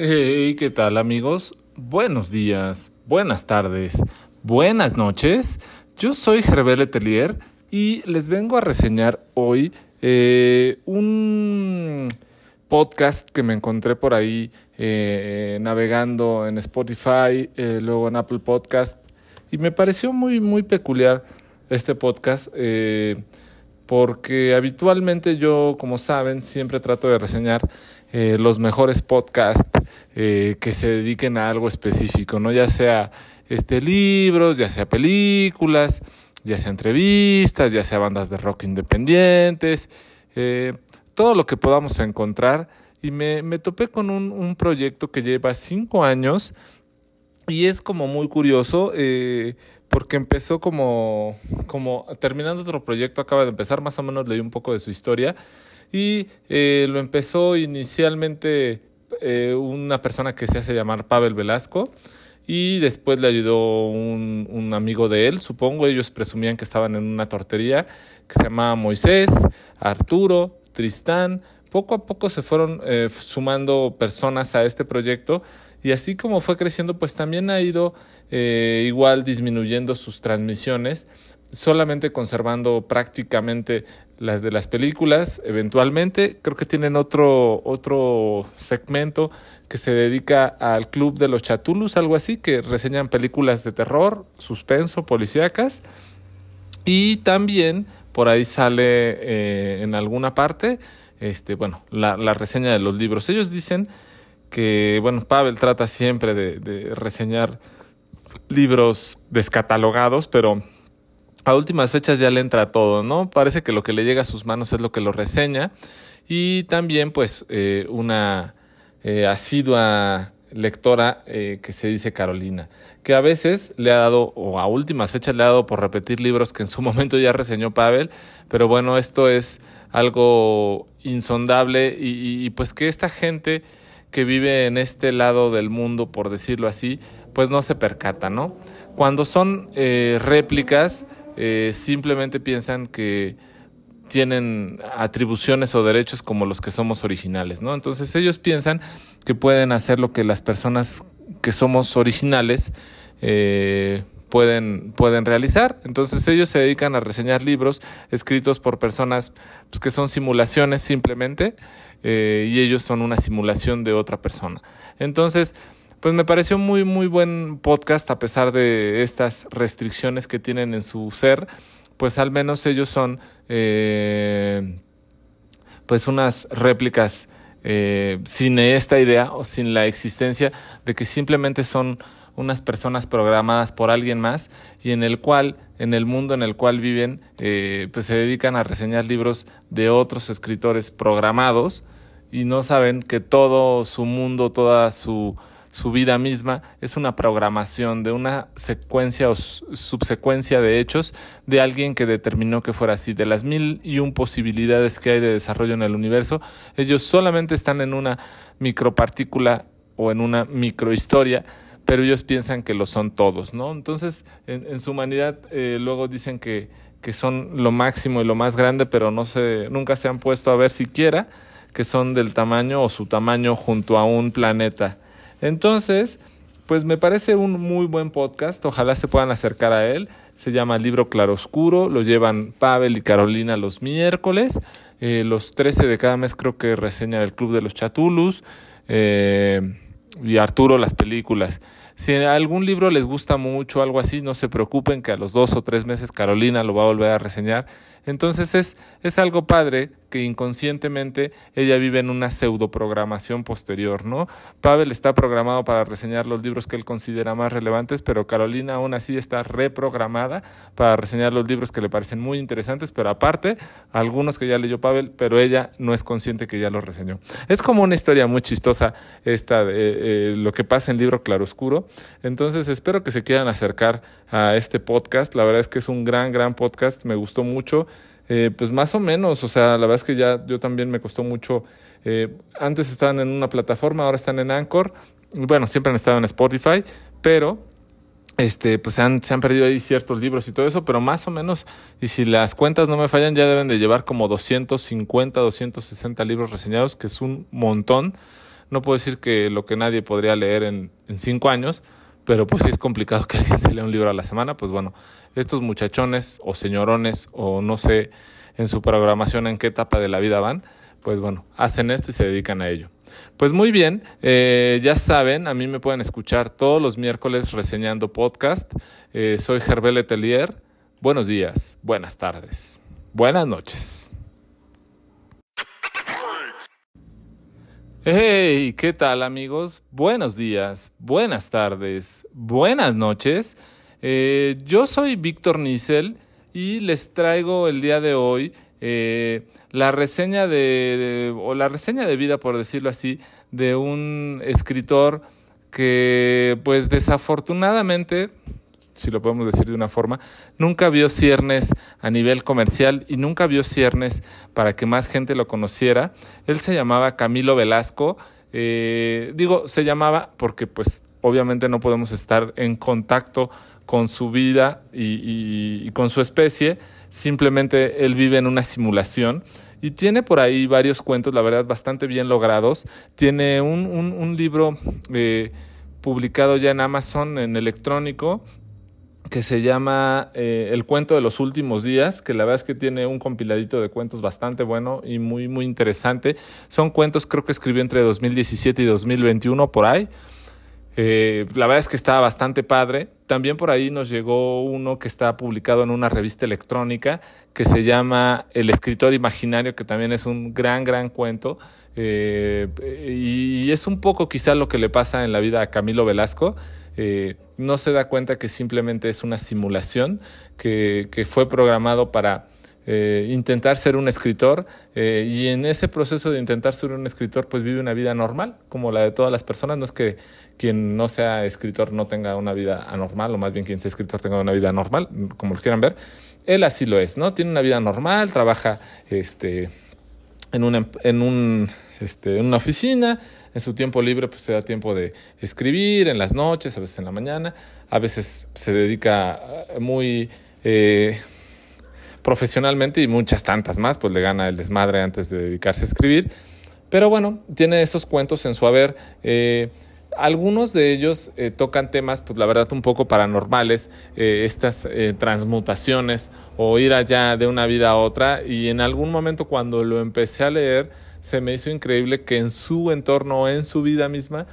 Hey, ¿qué tal amigos? Buenos días, buenas tardes, buenas noches. Yo soy Herbert Letelier y les vengo a reseñar hoy eh, un podcast que me encontré por ahí eh, navegando en Spotify, eh, luego en Apple Podcast y me pareció muy, muy peculiar este podcast porque habitualmente yo, como saben, siempre trato de reseñar eh, los mejores podcasts eh, que se dediquen a algo específico, ¿no? Ya sea este libros, ya sea películas, ya sea entrevistas, ya sea bandas de rock independientes, eh, todo lo que podamos encontrar. Y me, me topé con un, un, proyecto que lleva cinco años y es como muy curioso porque empezó como, como terminando otro proyecto, acaba de empezar, más o menos leí un poco de su historia y eh, lo empezó inicialmente eh, una persona que se hace llamar Pavel Velasco y después le ayudó un, un, amigo de él, supongo, ellos presumían que estaban en una tortería que se llamaba Moisés, Arturo, Tristán, poco a poco se fueron eh, sumando personas a este proyecto y así como fue creciendo, pues también ha ido eh, igual disminuyendo sus transmisiones, solamente conservando prácticamente las de las películas, eventualmente. Creo que tienen otro, otro segmento que se dedica al Club de los Chatulus, algo así, que reseñan películas de terror, suspenso, policíacas. Y también por ahí sale eh, en alguna parte, este, bueno, la, la reseña de los libros. Ellos dicen que, bueno, Pavel trata siempre de, reseñar libros descatalogados, pero a últimas fechas ya le entra todo, ¿no? Parece que lo que le llega a sus manos es lo que lo reseña y también pues eh, una eh, asidua lectora eh, que se dice Carolina, que a veces le ha dado, o a últimas fechas le ha dado por repetir libros que en su momento ya reseñó Pavel, pero bueno, esto es algo insondable y, pues que esta gente que vive en este lado del mundo, por decirlo así, pues no se percata, ¿no? Cuando son réplicas, eh, simplemente piensan que tienen atribuciones o derechos como los que somos originales, ¿no? Entonces ellos piensan que pueden hacer lo que las personas que somos originales eh, pueden, pueden realizar. Entonces ellos se dedican a reseñar libros escritos por personas pues, que son simulaciones simplemente eh, y ellos son una simulación de otra persona. Entonces, pues me pareció muy, muy buen podcast a pesar de estas restricciones que tienen en su ser, pues al menos ellos son eh, pues unas réplicas eh, sin esta idea o sin la existencia de que simplemente son unas personas programadas por alguien más y en el cual, en el mundo en el cual viven, eh, pues se dedican a reseñar libros de otros escritores programados y no saben que todo su mundo, toda su, su vida misma es una programación de una secuencia o subsecuencia de hechos de alguien que determinó que fuera así. De las mil y un posibilidades que hay de desarrollo en el universo, ellos solamente están en una micropartícula o en una microhistoria pero ellos piensan que lo son todos, ¿no? Entonces, en, su humanidad eh, luego dicen que, que son lo máximo y lo más grande, pero no se, nunca se han puesto a ver siquiera que son del tamaño o su tamaño junto a un planeta. Entonces, pues me parece un muy buen podcast, ojalá se puedan acercar a él. Se llama Libro Claroscuro, lo llevan Pavel y Carolina los miércoles. Eh, los 13 de cada mes creo que reseña el Club de los Chatulus. Eh, y Arturo las películas. Si algún libro les gusta mucho, algo así, no se preocupen que a los dos o tres meses Carolina lo va a volver a reseñar. Entonces es, es algo padre que inconscientemente ella vive en una pseudo programación posterior, ¿no? Pavel está programado para reseñar los libros que él considera más relevantes, pero Carolina aún así está reprogramada para reseñar los libros que le parecen muy interesantes, pero aparte, algunos que ya leyó Pavel, pero ella no es consciente que ya los reseñó. Es como una historia muy chistosa esta de eh, lo que pasa en Libro Claroscuro. Entonces espero que se quieran acercar a este podcast. La verdad es que es un gran, gran podcast. Me gustó mucho. Eh, pues más o menos, o sea, la verdad es que ya yo también me costó mucho. Eh, antes estaban en una plataforma, ahora están en Anchor. Bueno, siempre han estado en Spotify, pero este, pues se han, se han perdido ahí ciertos libros y todo eso, pero más o menos, y si las cuentas no me fallan, ya deben de llevar como 250, 260 libros reseñados, que es un montón. no puedo decir que lo que nadie podría leer en, en cinco años, pero pues sí es complicado que alguien se lea un libro a la semana, pues bueno, estos muchachones o señorones o no sé en su programación en qué etapa de la vida van, pues bueno, hacen esto y se dedican a ello. Pues muy bien, eh, ya saben, a mí me pueden escuchar todos los miércoles reseñando podcast. Eh, soy Gerbel Letelier. Buenos días, buenas tardes, buenas noches. Hey, ¿qué tal amigos? Buenos días, buenas tardes, buenas noches. Eh, yo soy Víctor Nisel y les traigo el día de hoy eh, la reseña de, o la reseña de vida, por decirlo así, de un escritor que, pues desafortunadamente, si lo podemos decir de una forma, nunca vio ciernes a nivel comercial y nunca vio ciernes para que más gente lo conociera. Él se llamaba Camilo Velasco. Eh, digo, se llamaba porque pues obviamente no podemos estar en contacto con su vida y con su especie simplemente él vive en una simulación y tiene por ahí varios cuentos, la verdad, bastante bien logrados. Tiene un, un, libro eh, publicado ya en Amazon en electrónico que se llama eh, El cuento de los últimos días, que la verdad es que tiene un compiladito de cuentos bastante bueno y muy, muy interesante. Son cuentos, creo que escribió entre 2017 y 2021 por ahí. Eh, la verdad es que está bastante padre. También por ahí nos llegó uno que está publicado en una revista electrónica que se llama El escritor imaginario, que también es un gran, gran cuento. Eh, y es un poco quizá lo que le pasa en la vida a Camilo Velasco. Eh, no se da cuenta que simplemente es una simulación que, fue programado para intentar ser un escritor y en ese proceso de intentar ser un escritor pues vive una vida normal como la de todas las personas. No es que quien no sea escritor no tenga una vida anormal o más bien quien sea escritor tenga una vida normal, como lo quieran ver. Él así lo es, ¿no? Tiene una vida normal, trabaja este, en, una, en, un, este, en una oficina, en su tiempo libre pues se da tiempo de escribir en las noches, a veces en la mañana, a veces se dedica muy... Eh, profesionalmente y muchas tantas más, pues le gana el desmadre antes de dedicarse a escribir. Pero bueno, tiene esos cuentos en su haber. Eh, algunos de ellos eh, tocan temas, pues la verdad, un poco paranormales, eh, estas transmutaciones o ir allá de una vida a otra. Y en algún momento cuando lo empecé a leer, se me hizo increíble que en su entorno, en su vida misma,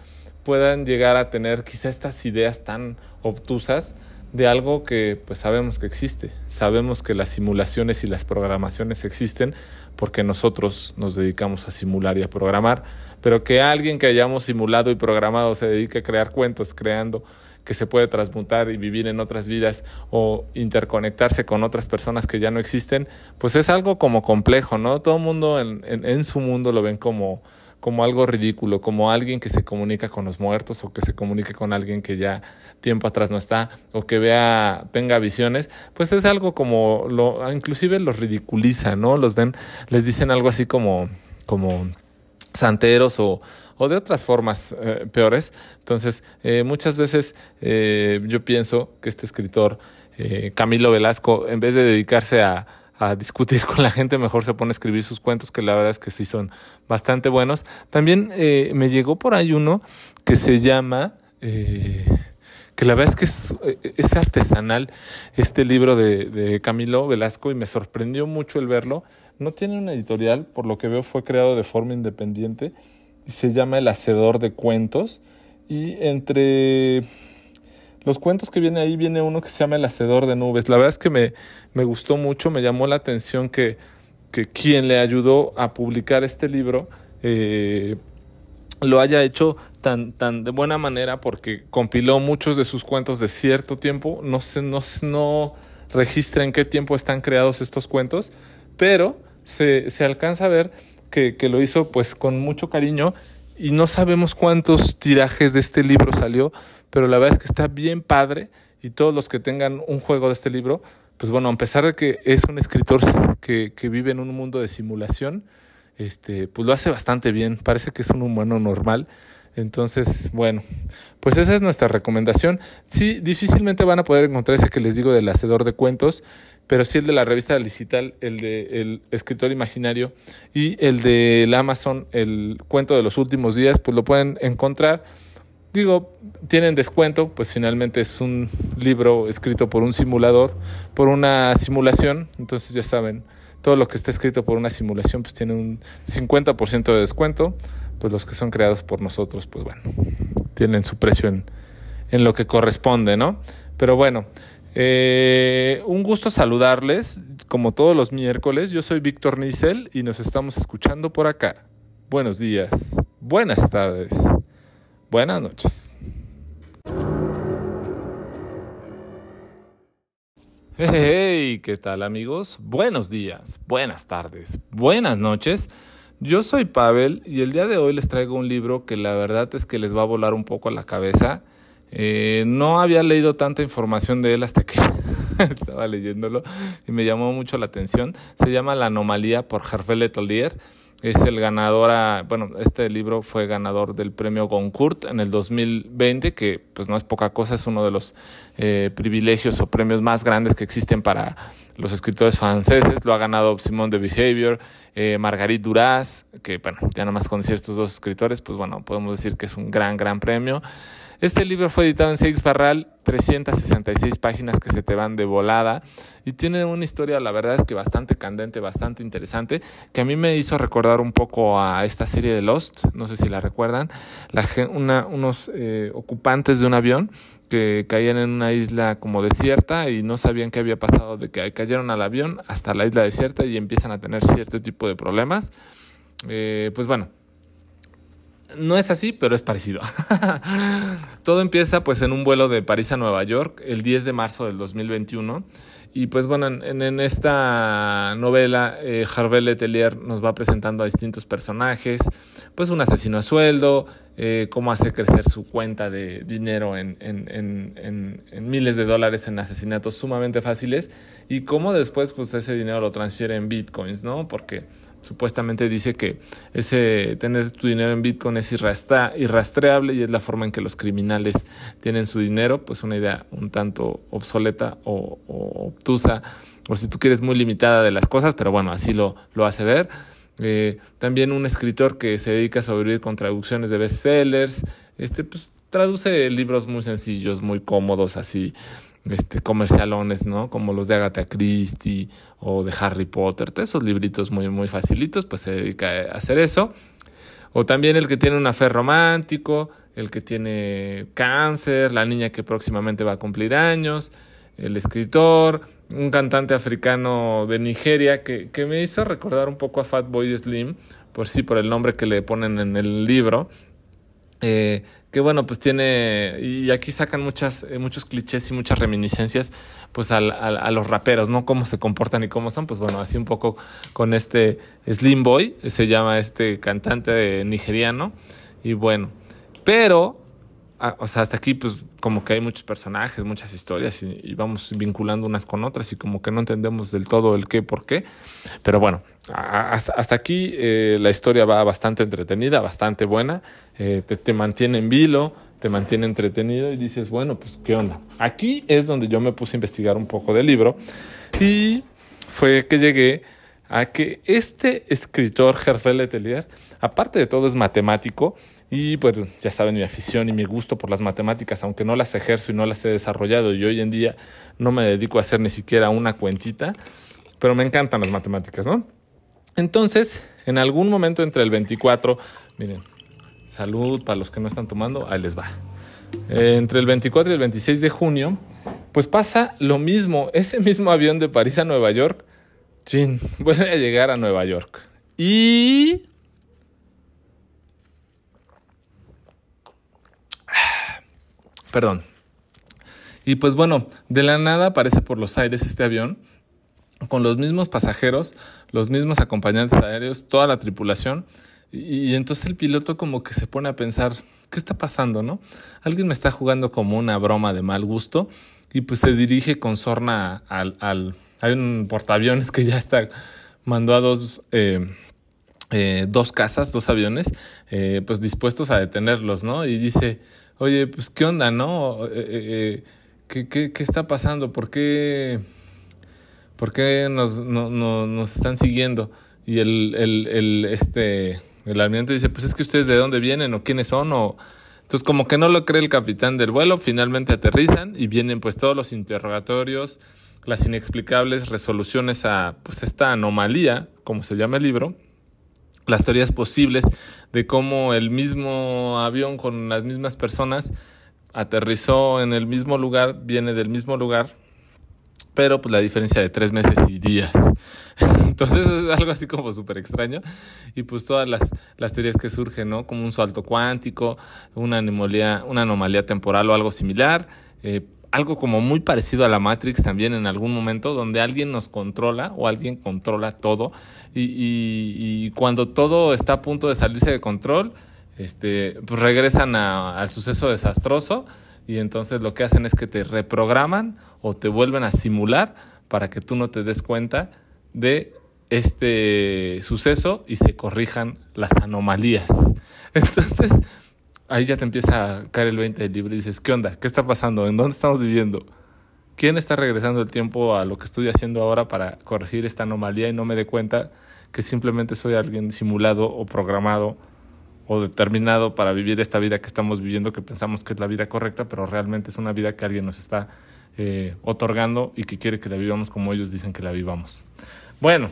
puedan llegar a tener quizá estas ideas tan obtusas de algo que pues sabemos que existe. Sabemos que las simulaciones y las programaciones existen porque nosotros nos dedicamos a simular y a programar, pero que alguien que hayamos simulado y programado se dedique a crear cuentos creando que se puede transmutar y vivir en otras vidas o interconectarse con otras personas que ya no existen, pues es algo como complejo, ¿no? Todo el mundo en, en su mundo lo ven como como algo ridículo, como alguien que se comunica con los muertos o que se comunique con alguien que ya tiempo atrás no está o que vea, tenga visiones, pues es algo como, lo, inclusive los ridiculiza, ¿no? Los ven, les dicen algo así como, como santeros o, o de otras formas eh, peores. Entonces, eh, muchas veces eh, yo pienso que este escritor, Camilo Velasco, en vez de dedicarse a, a discutir con la gente, mejor se pone a escribir sus cuentos, que la verdad es que sí son bastante buenos. También eh, me llegó por ahí uno que se llama, eh, que la verdad es que es, es artesanal, este libro de, de, Camilo Velasco, y me sorprendió mucho el verlo. No tiene una editorial, por lo que veo fue creado de forma independiente, y se llama El Hacedor de Cuentos, y entre los cuentos que viene ahí viene uno que se llama El Hacedor de Nubes. La verdad es que me, me gustó mucho, me llamó la atención que, que quien le ayudó a publicar este libro eh, lo haya hecho tan, tan de buena manera porque compiló muchos de sus cuentos de cierto tiempo. No sé, no, no registra en qué tiempo están creados estos cuentos, pero se, se alcanza a ver que, que lo hizo pues con mucho cariño y no sabemos cuántos tirajes de este libro salió, pero la verdad es que está bien padre y todos los que tengan un juego de este libro, pues bueno, a pesar de que es un escritor que, que vive en un mundo de simulación, este, pues lo hace bastante bien, parece que es un humano normal. Entonces, bueno, pues esa es nuestra recomendación. Sí, difícilmente van a poder encontrar ese que les digo del hacedor de cuentos, pero sí el de la revista digital, el de El escritor imaginario y el de Amazon, el cuento de los últimos días, pues lo pueden encontrar. Digo, tienen descuento, pues finalmente es un libro escrito por un simulador, por una simulación, entonces ya saben, todo lo que está escrito por una simulación pues tiene un 50% de descuento, pues los que son creados por nosotros, pues bueno, tienen su precio en, en lo que corresponde, ¿no? Pero bueno, eh, un gusto saludarles, como todos los miércoles. Yo soy Víctor Nisel y nos estamos escuchando por acá. Buenos días, buenas tardes, buenas noches. Hey, ¿qué tal amigos? Buenos días, buenas tardes, buenas noches. Yo soy Pavel y el día de hoy les traigo un libro que la verdad es que les va a volar un poco la cabeza eh, no había leído tanta información de él hasta que estaba leyéndolo y me llamó mucho la atención. Se llama La anomalía por Hervé Letelier. Es el ganador, bueno, este libro fue ganador del premio Goncourt en el 2020, que pues no es poca cosa, es uno de los eh, privilegios o premios más grandes que existen para los escritores franceses. Lo ha ganado Simone de Behavior, eh, Marguerite Duras, que bueno, ya nada más a estos dos escritores, pues bueno, podemos decir que es un gran, gran premio. Este libro fue editado en Seix Barral, 366 páginas que se te van de volada y tiene una historia, la verdad es que bastante candente, bastante interesante, que a mí me hizo recordar un poco a esta serie de Lost, no sé si la recuerdan, la, unos eh, ocupantes de un avión que caían en una isla como desierta y no sabían qué había pasado de que cayeron al avión hasta la isla desierta y empiezan a tener cierto tipo de problemas. Eh, pues bueno, no es así, pero es parecido. Todo empieza pues en un vuelo de París a Nueva York el 10 de marzo del 2021 y pues bueno, en, esta novela eh, Harvey Letelier nos va presentando a distintos personajes, pues un asesino a sueldo, eh, cómo hace crecer su cuenta de dinero en, en, miles de dólares en asesinatos sumamente fáciles y cómo después pues ese dinero lo transfiere en bitcoins, ¿no? Porque supuestamente dice que ese tener tu dinero en Bitcoin es irrastreable y es la forma en que los criminales tienen su dinero, pues una idea un tanto obsoleta o, obtusa, o si tú quieres muy limitada de las cosas, pero bueno, así lo, lo hace ver. Eh, también un escritor que se dedica a sobrevivir con traducciones de bestsellers, este, pues, traduce libros muy sencillos, muy cómodos, así este, comercialones, ¿no? Como los de Agatha Christie o de Harry Potter, esos libritos muy, muy facilitos, pues se dedica a hacer eso. O también el que tiene un fe romántico, el que tiene cáncer, la niña que próximamente va a cumplir años, el escritor, un cantante africano de Nigeria que, que me hizo recordar un poco a Fatboy Slim, por sí, por el nombre que le ponen en el libro. Eh, que bueno, pues tiene, y aquí sacan muchas, eh, muchos clichés y muchas reminiscencias, pues a los raperos, ¿no? Cómo se comportan y cómo son, pues bueno, así un poco con este Slim Boy, se llama este cantante nigeriano, y bueno, pero Ah, o sea, hasta aquí pues como que hay muchos personajes, muchas historias y, vamos vinculando unas con otras y como que no entendemos del todo el qué, por qué. Pero bueno, hasta, aquí eh, la historia va bastante entretenida, bastante buena, eh, te, te, mantiene en vilo, te mantiene entretenido y dices, bueno, pues qué onda. Aquí es donde yo me puse a investigar un poco del libro y fue que llegué a que este escritor, Hervé Letelier, aparte de todo es matemático, y pues ya saben mi afición y mi gusto por las matemáticas, aunque no las ejerzo y no las he desarrollado y hoy en día no me dedico a hacer ni siquiera una cuentita, pero me encantan las matemáticas, ¿no? Entonces, en algún momento entre el 24, miren, salud para los que no están tomando, ahí les va. entre el 24 y el 26 de junio, pues pasa lo mismo, ese mismo avión de París a Nueva York, chin, vuelve a llegar a Nueva York. Y Perdón. Y pues bueno, de la nada aparece por los aires este avión con los mismos pasajeros, los mismos acompañantes aéreos, toda la tripulación. Y, entonces el piloto como que se pone a pensar, ¿qué está pasando, no? Alguien me está jugando como una broma de mal gusto y pues se dirige con sorna al... al hay un portaaviones que ya está, mandó a dos... Eh, eh, dos casas, dos aviones, eh, pues dispuestos a detenerlos, ¿no? Y dice, oye, pues qué onda, ¿no? Eh, eh, eh, ¿qué, qué, qué, está pasando? ¿Por qué, ¿Por qué nos, no, nos están siguiendo? Y el, el, el, este, el almirante dice, pues es que ustedes de dónde vienen o quiénes son o... Entonces como que no lo cree el capitán del vuelo, finalmente aterrizan y vienen pues todos los interrogatorios, las inexplicables resoluciones a pues esta anomalía, como se llama el libro, las teorías posibles de cómo el mismo avión con las mismas personas aterrizó en el mismo lugar, viene del mismo lugar, pero pues la diferencia de tres meses y días. Entonces es algo así como súper extraño. Y pues todas las, las teorías que surgen, ¿no? Como un salto cuántico, una anomalía, una anomalía temporal o algo similar. Eh, algo como muy parecido a la Matrix también en algún momento, donde alguien nos controla o alguien controla todo. Y, cuando todo está a punto de salirse de control, este, pues regresan al suceso desastroso y entonces lo que hacen es que te reprograman o te vuelven a simular para que tú no te des cuenta de este suceso y se corrijan las anomalías. Entonces, ahí ya te empieza a caer el 20 del libro y dices, ¿qué onda? ¿Qué está pasando? ¿En dónde estamos viviendo? ¿Quién está regresando el tiempo a lo que estoy haciendo ahora para corregir esta anomalía y no me dé cuenta que simplemente soy alguien simulado o programado o determinado para vivir esta vida que estamos viviendo, que pensamos que es la vida correcta, pero realmente es una vida que alguien nos está eh, otorgando y que quiere que la vivamos como ellos dicen que la vivamos. Bueno,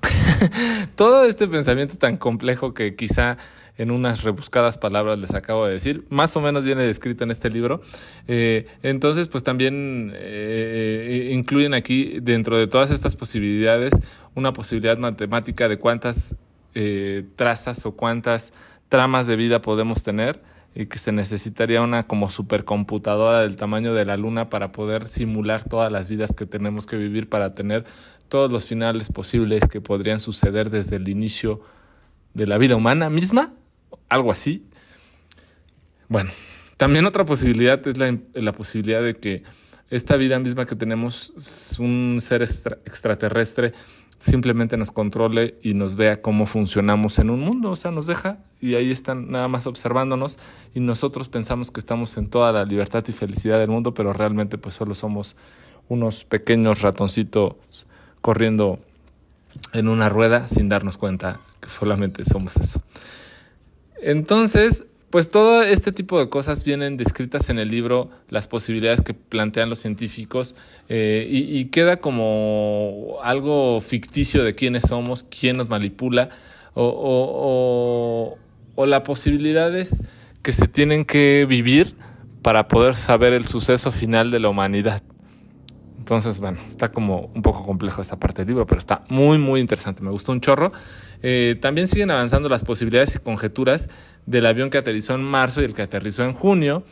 todo este pensamiento tan complejo que quizá en unas rebuscadas palabras les acabo de decir, más o menos viene descrito en este libro. Eh, entonces, pues también eh, incluyen aquí, dentro de todas estas posibilidades, una posibilidad matemática de cuántas eh, trazas o cuántas tramas de vida podemos tener y que se necesitaría una como supercomputadora del tamaño de la luna para poder simular todas las vidas que tenemos que vivir para tener todos los finales posibles que podrían suceder desde el inicio de la vida humana misma, algo así. Bueno, también otra posibilidad es la, posibilidad de que esta vida misma que tenemos, un ser extraterrestre, simplemente nos controle y nos vea cómo funcionamos en un mundo, o sea, nos deja y ahí están nada más observándonos y nosotros pensamos que estamos en toda la libertad y felicidad del mundo, pero realmente pues solo somos unos pequeños ratoncitos corriendo en una rueda sin darnos cuenta que solamente somos eso. Entonces, pues todo este tipo de cosas vienen descritas en el libro, las posibilidades que plantean los científicos, eh, y, queda como algo ficticio de quiénes somos, quién nos manipula, o, o, o, la posibilidad es que se tienen que vivir para poder saber el suceso final de la humanidad. Entonces, bueno, está como un poco complejo esta parte del libro, pero está muy, muy interesante. Me gustó un chorro. Eh, también siguen avanzando las posibilidades y conjeturas del avión que aterrizó en marzo y el que aterrizó en junio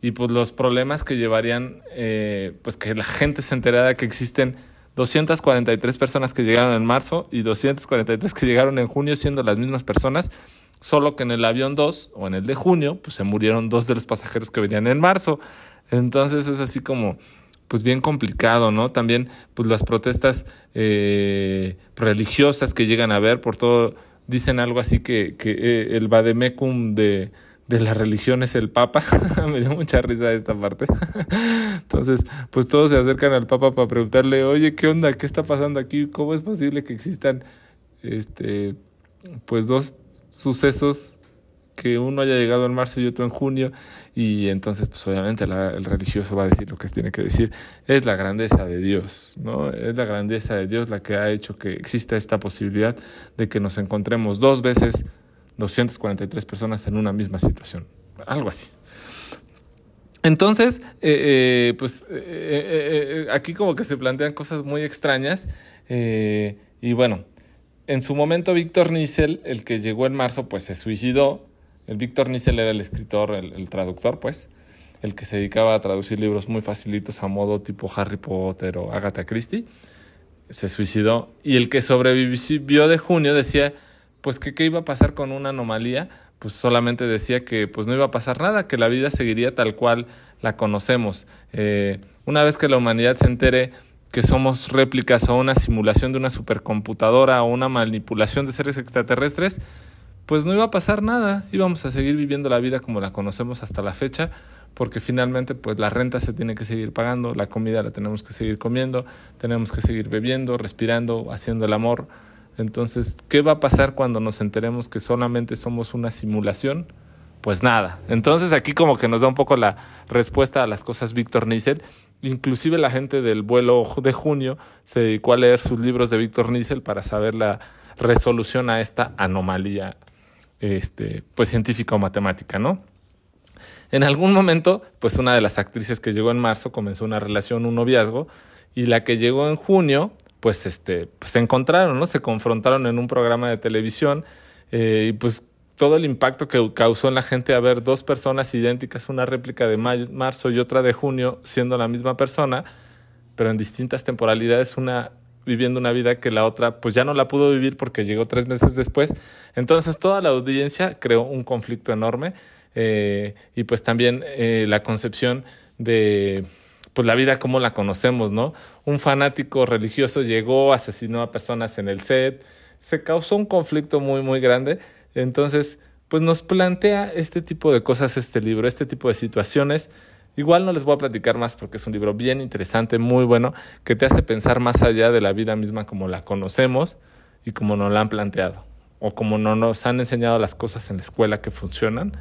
y pues los problemas que llevarían eh, pues que la gente se enterara que existen 243 personas que llegaron en marzo y 243 que llegaron en junio siendo las mismas personas, solo que en el avión 2 o en el de junio pues se murieron dos de los pasajeros que venían en marzo. Entonces es así como pues bien complicado, ¿no? También pues las protestas eh, religiosas que llegan a ver por todo, dicen algo así que, que eh, el vademecum de, de la religión es el Papa. Me dio mucha risa esta parte. Entonces, pues todos se acercan al Papa para preguntarle, oye, ¿qué onda? ¿Qué está pasando aquí? ¿Cómo es posible que existan este pues dos sucesos que uno haya llegado en marzo y otro en junio, y entonces pues obviamente el religioso va a decir lo que tiene que decir, es la grandeza de Dios, ¿no? Es la grandeza de Dios la que ha hecho que exista esta posibilidad de que nos encontremos dos veces 243 personas en una misma situación, algo así. Entonces, eh, eh, pues eh, aquí como que se plantean cosas muy extrañas y bueno, en su momento Víctor Niesel, el que llegó en marzo, pues se suicidó el Víctor Niesel era el escritor, el, traductor, pues, el que se dedicaba a traducir libros muy facilitos a modo tipo Harry Potter o Agatha Christie. Se suicidó. Y el que sobrevivió de junio decía, pues, que qué iba a pasar con una anomalía. Pues solamente decía que pues no iba a pasar nada, que la vida seguiría tal cual la conocemos. Eh, una vez que la humanidad se entere que somos réplicas o una simulación de una supercomputadora o una manipulación de seres extraterrestres, pues no iba a pasar nada, íbamos a seguir viviendo la vida como la conocemos hasta la fecha, porque finalmente pues la renta se tiene que seguir pagando, la comida la tenemos que seguir comiendo, tenemos que seguir bebiendo, respirando, haciendo el amor. Entonces, ¿qué va a pasar cuando nos enteremos que solamente somos una simulación? Pues nada. Entonces aquí como que nos da un poco la respuesta a las cosas Víctor Niesel. Inclusive la gente del vuelo de junio se dedicó a leer sus libros de Víctor Niesel para saber la resolución a esta anomalía este, pues científica o matemática, ¿no? En algún momento, pues una de las actrices que llegó en marzo comenzó una relación, un noviazgo, y la que llegó en junio, pues este, pues se encontraron, ¿no? Se confrontaron en un programa de televisión, eh, y pues todo el impacto que causó en la gente a ver dos personas idénticas, una réplica de marzo y otra de junio, siendo la misma persona, pero en distintas temporalidades, una viviendo una vida que la otra pues ya no la pudo vivir porque llegó tres meses después. Entonces toda la audiencia creó un conflicto enorme eh, y pues también eh, la concepción de pues la vida como la conocemos, ¿no? Un fanático religioso llegó, asesinó a personas en el set, se causó un conflicto muy muy grande. Entonces, pues nos plantea este tipo de cosas este libro, este tipo de situaciones Igual no les voy a platicar más porque es un libro bien interesante, muy bueno, que te hace pensar más allá de la vida misma como la conocemos y como nos la han planteado, o como no nos han enseñado las cosas en la escuela que funcionan.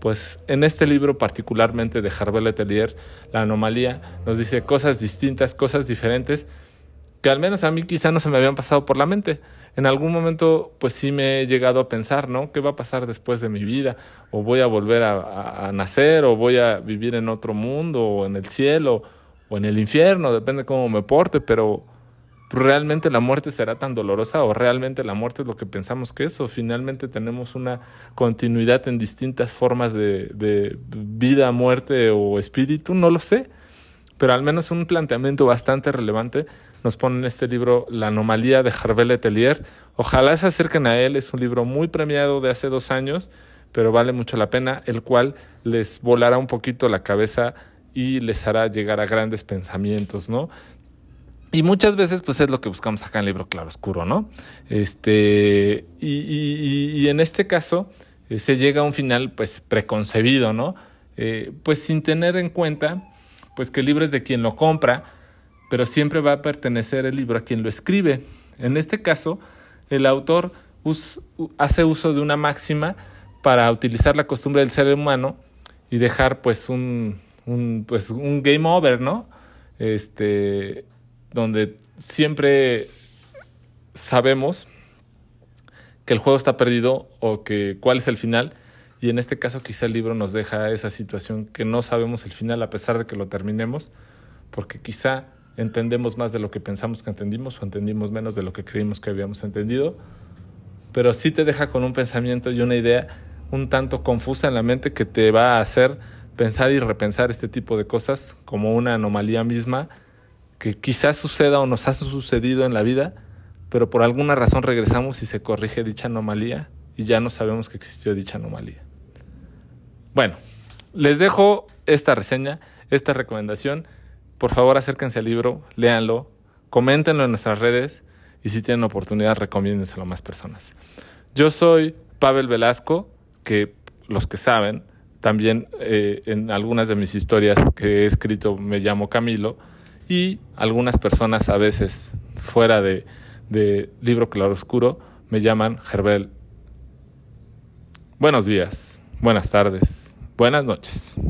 Pues en este libro particularmente de Harvey Letelier, La anomalía, nos dice cosas distintas, cosas diferentes, que al menos a mí quizá no se me habían pasado por la mente. En algún momento, pues sí me he llegado a pensar, ¿no? ¿Qué va a pasar después de mi vida? ¿O voy a volver a, nacer? ¿O voy a vivir en otro mundo? ¿O en el cielo? ¿O en el infierno? Depende cómo me porte, pero ¿realmente la muerte será tan dolorosa? ¿O realmente la muerte es lo que pensamos que es? ¿O finalmente tenemos una continuidad en distintas formas de, de vida, muerte o espíritu? No lo sé. Pero al menos un planteamiento bastante relevante nos pone en este libro La anomalía de Harvey Letelier. Ojalá se acerquen a él, es un libro muy premiado de hace dos años, pero vale mucho la pena, el cual les volará un poquito la cabeza y les hará llegar a grandes pensamientos, ¿no? Y muchas veces, pues es lo que buscamos acá en el libro Claro Oscuro, ¿no? Este, y, en este caso, eh, se llega a un final, pues, preconcebido, ¿no? Eh, pues sin tener en cuenta, pues que el libro es de quien lo compra, pero siempre va a pertenecer el libro a quien lo escribe. En este caso, el autor hace uso de una máxima para utilizar la costumbre del ser humano y dejar pues un, pues un game over, ¿no? Este, donde siempre sabemos que el juego está perdido o que cuál es el final. Y en este caso quizá el libro nos deja esa situación que no sabemos el final a pesar de que lo terminemos, porque quizá entendemos más de lo que pensamos que entendimos o entendimos menos de lo que creímos que habíamos entendido, pero sí te deja con un pensamiento y una idea un tanto confusa en la mente que te va a hacer pensar y repensar este tipo de cosas como una anomalía misma que quizás suceda o nos ha sucedido en la vida, pero por alguna razón regresamos y se corrige dicha anomalía y ya no sabemos que existió dicha anomalía. Bueno, les dejo esta reseña, esta recomendación. Por favor, acérquense al libro, léanlo, coméntenlo en nuestras redes y si tienen oportunidad, recomiéndenselo a más personas. Yo soy Pavel Velasco, que los que saben, también eh, en algunas de mis historias que he escrito me llamo Camilo y algunas personas a veces fuera de, de Libro Claroscuro me llaman Gerbel. Buenos días, buenas tardes, buenas noches.